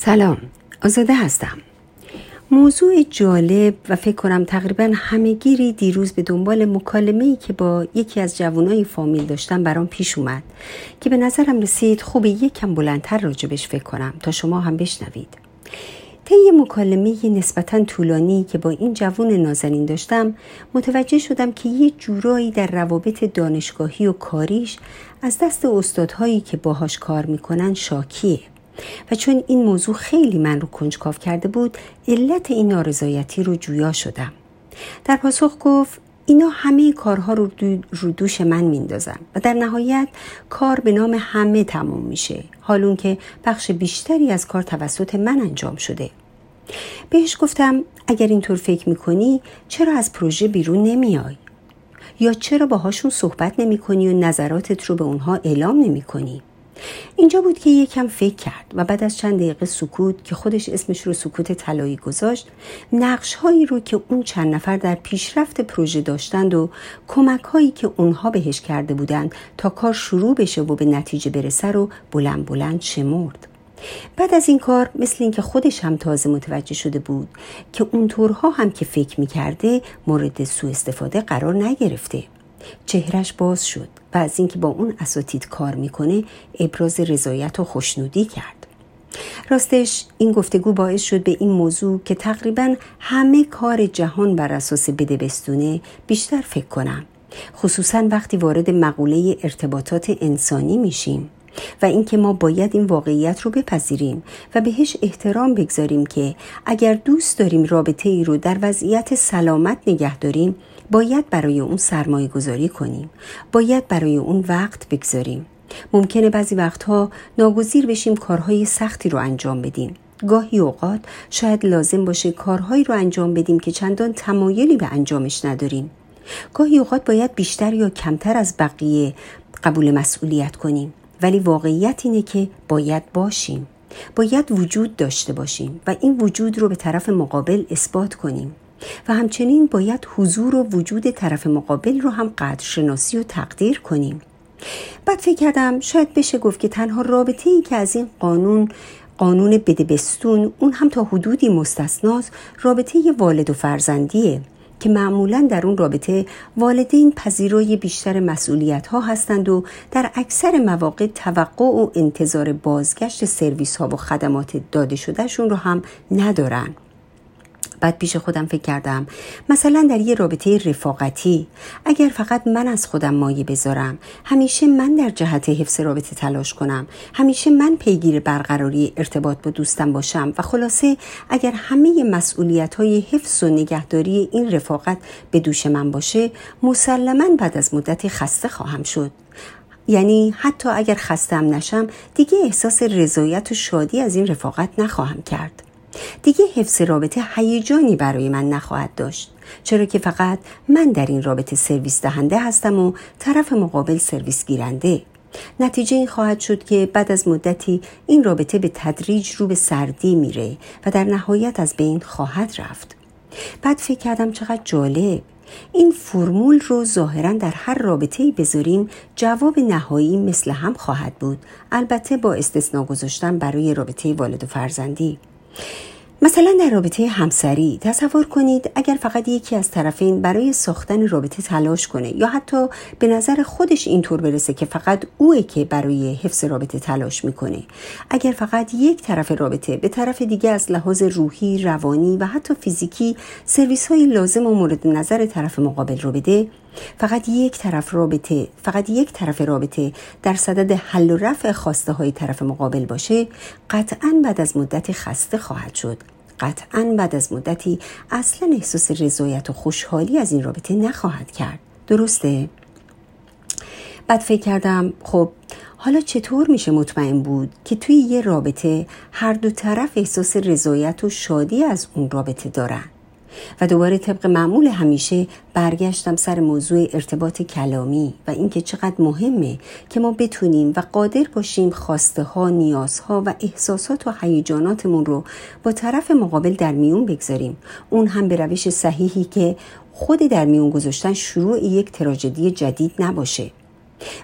سلام آزاده هستم. موضوع جالب و فکر کنم تقریبا همهگیری دیروز به دنبال مکالمه ای که با یکی از جوانای فامیل داشتم برام پیش اومد که به نظرم رسید خوب یکم بلندتر راجبش فکر کنم تا شما هم بشنوید. طی مکالمه نسبتا طولانی که با این جوون نازنین داشتم متوجه شدم که یه جورایی در روابط دانشگاهی و کاریش از دست استادهایی که باهاش کار می‌کنن شاکیه. و چون این موضوع خیلی من رو کنجکاو کرده بود علت این نارضایتی رو جویا شدم. در پاسخ گفت اینا همه کارها رو رو دوش من میندازم و در نهایت کار به نام همه تموم میشه. حالون که بخش بیشتری از کار توسط من انجام شده. بهش گفتم اگر اینطور فکر می‌کنی چرا از پروژه بیرون نمیای؟ یا چرا باهاشون صحبت نمی کنی و نظراتت رو به اونها اعلام نمی کنی؟ اینجا بود که یکم فکر کرد و بعد از چند دقیقه سکوت که خودش اسمش رو سکوت طلایی گذاشت نقش هایی رو که اون چند نفر در پیشرفت پروژه داشتند و کمک هایی که اونها بهش کرده بودند تا کار شروع بشه و به نتیجه برسه رو بلند بلند شمرد. بعد از این کار مثل اینکه خودش هم تازه متوجه شده بود که اونطورها هم که فکر می‌کرده مورد سوء استفاده قرار نگرفته. چهرش باز شد و از اینکه با اون اساتید کار می‌کنه ابراز رضایت و خوشنودی کرد. راستش این گفتگو باعث شد به این موضوع که تقریبا همه کار جهان بر اساس بده بستونه بیشتر فکر کنم. خصوصا وقتی وارد مقوله ارتباطات انسانی میشیم و اینکه ما باید این واقعیت رو بپذیریم و بهش احترام بگذاریم که اگر دوست داریم رابطه ای رو در وضعیت سلامت نگه داریم باید برای اون سرمایه گذاری کنیم. باید برای اون وقت بگذاریم. ممکنه بعضی وقتها ناگزیر بشیم کارهای سختی رو انجام بدیم. گاهی اوقات شاید لازم باشه کارهایی رو انجام بدیم که چندان تمایلی به انجامش نداریم. گاهی اوقات باید بیشتر یا کمتر از بقیه قبول مسئولیت کنیم. ولی واقعیت اینه که باید باشیم. باید وجود داشته باشیم و این وجود رو به طرف مقابل اثبات کنیم. و همچنین باید حضور و وجود طرف مقابل رو هم قدرشناسی و تقدیر کنیم. بعد فکر کردم شاید بشه گفت که تنها رابطه ای که از این قانون قانون بدبستون اون هم تا حدودی مستثناست رابطه والد و فرزندیه که معمولا در اون رابطه والدین پذیرای بیشتر مسئولیت ها هستند و در اکثر مواقع توقع و انتظار بازگشت سرویس ها و خدمات داده شدهشون رو هم ندارن. بعد پیش خودم فکر کردم مثلا در یه رابطه رفاقتی. اگر فقط من از خودم مایه بذارم همیشه من در جهت حفظ رابطه تلاش کنم. همیشه من پیگیر برقراری ارتباط با دوستم باشم. و خلاصه اگر همه مسئولیت های حفظ و نگهداری این رفاقت به دوش من باشه مسلما بعد از مدتی خسته خواهم شد. یعنی حتی اگر خستم نشم دیگه احساس رضایت و شادی از این رفاقت نخواهم کرد. دیگه حفظ رابطه هیجانی برای من نخواهد داشت. چرا که فقط من در این رابطه سرویس دهنده هستم و طرف مقابل سرویس گیرنده. نتیجه این خواهد شد که بعد از مدتی این رابطه به تدریج رو به سردی میره و در نهایت از بین خواهد رفت. بعد فکر کردم چقدر جالب. این فرمول رو ظاهرا در هر رابطه بذاریم جواب نهایی مثل هم خواهد بود. البته با استثنا گذاشتن برای رابطه والد و فرزندی. مثلا در رابطه همسری تصور کنید اگر فقط یکی از طرفین برای ساختن رابطه تلاش کنه یا حتی به نظر خودش اینطور برسه که فقط اوه که برای حفظ رابطه تلاش می‌کنه. اگر فقط یک طرف رابطه به طرف دیگه از لحاظ روحی روانی و حتی فیزیکی سرویس های لازم و مورد نظر طرف مقابل رو بده فقط یک طرف رابطه فقط یک طرف رابطه در صدد حل و رفع خواسته های طرف مقابل باشه قطعا بعد از مدتی خسته خواهد شد. قطعا بعد از مدتی اصلا احساس رضایت و خوشحالی از این رابطه نخواهد کرد. درسته؟ بعد فکر کردم خب حالا چطور میشه مطمئن بود که توی یه رابطه هر دو طرف احساس رضایت و شادی از اون رابطه دارن؟ و دوباره طبق معمول همیشه برگشتم سر موضوع ارتباط کلامی و اینکه چقدر مهمه که ما بتونیم و قادر باشیم خواسته ها، نیازها و احساسات و هیجاناتمون رو با طرف مقابل در میون بگذاریم. اون هم به روش صحیحی که خود در میون گذاشتن شروع یک تراژدی جدید نباشه.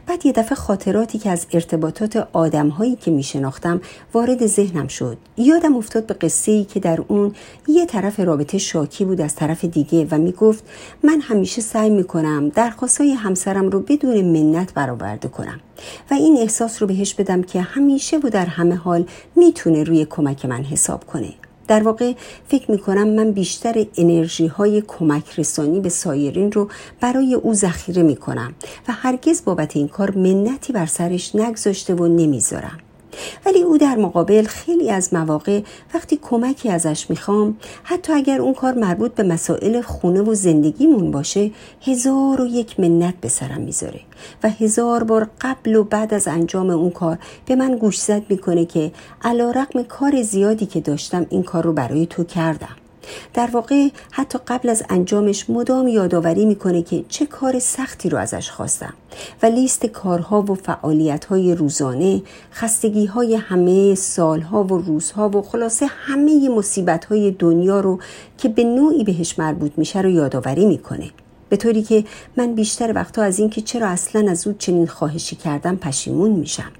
بعد یه دفعه خاطراتی که از ارتباطات آدمهایی که می شناختم وارد ذهنم شد. یادم افتاد به قصه ای که در اون یه طرف رابطه شاکی بود از طرف دیگه و می گفت من همیشه سعی می کنم درخواستای همسرم رو بدون منت برآورده کنم و این احساس رو بهش بدم که همیشه و در همه حال می‌تونه روی کمک من حساب کنه. در واقع فکر می کنم من بیشتر انرژی های کمک رسانی به سایرین رو برای او ذخیره می کنم و هرگز بابت این کار منتی بر سرش نگذاشته و نمی‌ذارم. ولی او در مقابل خیلی از مواقع وقتی کمکی ازش می‌خوام حتی اگر اون کار مربوط به مسائل خونه و زندگیمون باشه هزار و یک منت به سرم می‌ذاره و هزار بار قبل و بعد از انجام اون کار به من گوشزد می‌کنه که علا رقم کار زیادی که داشتم این کار رو برای تو کردم. در واقع حتی قبل از انجامش مدام یادآوری می‌کنه که چه کار سختی رو ازش خواستم و لیست کارها و فعالیتهای روزانه خستگی های همه سالها و روزها و خلاصه همه مصیبت های دنیا رو که به نوعی بهش مربوط میشه رو یادآوری می‌کنه. به طوری که من بیشتر وقتا از اینکه چرا اصلا از او چنین خواهشی کردم پشیمون میشم.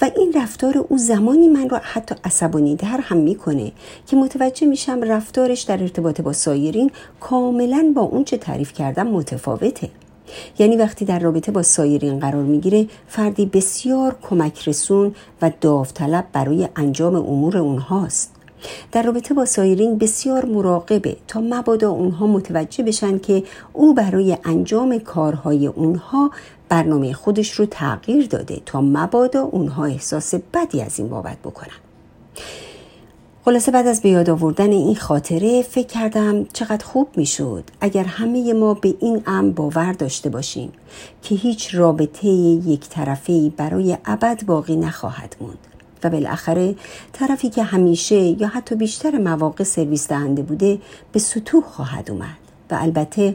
و این رفتار او زمانی من را حتی عصبانی در هم می‌کنه که متوجه میشم رفتارش در ارتباط با سایرین کاملا با اون چه تعریف کردم متفاوته. یعنی وقتی در رابطه با سایرین قرار می‌گیره فردی بسیار کمک رسون و داوطلب برای انجام امور اونهاست. در رابطه با سایرین بسیار مراقبه تا مبادا اونها متوجه بشن که او برای انجام کارهای اونها برنامه خودش رو تغییر داده تا مبادا اونها احساس بدی از این بابت بکنن. خلاصه بعد از بیاد آوردن این خاطره فکر کردم چقدر خوب می‌شد اگر همه ما به این امر باور داشته باشیم که هیچ رابطه یک طرفه برای ابد باقی نخواهد موند. و بالاخره طرفی که همیشه یا حتی بیشتر مواقع سرویس دهنده بوده به سطوح خواهد اومد. و البته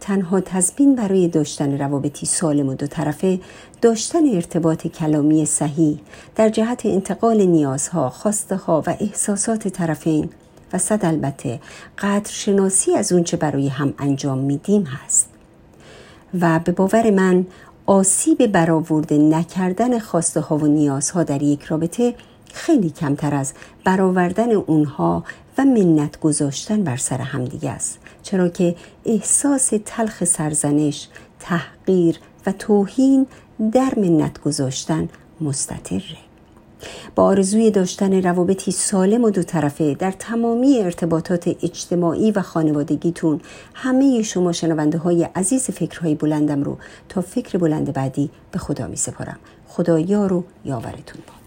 تنها تضمین برای داشتن روابطی سالم و دو طرفه داشتن ارتباط کلامی صحیح در جهت انتقال نیازها، خواسته ها و احساسات طرفین و صد البته قدر شناسی از اونچه برای هم انجام میدیم هست. و به باور من آسیب برآورده نکردن خواسته ها و نیازها در یک رابطه خیلی کمتر از برآوردن اونها و منت گذاشتن بر سر همدیگه است. چرا که احساس تلخ سرزنش تحقیر و توهین در منت گذاشتن مستطره. با آرزوی داشتن روابطی سالم و دو طرفه در تمامی ارتباطات اجتماعی و خانوادگیتون همه شما شنونده های عزیز فکرهای بلندم رو تا فکر بلند بعدی به خدا می سپارم خدا یار و یاورتون با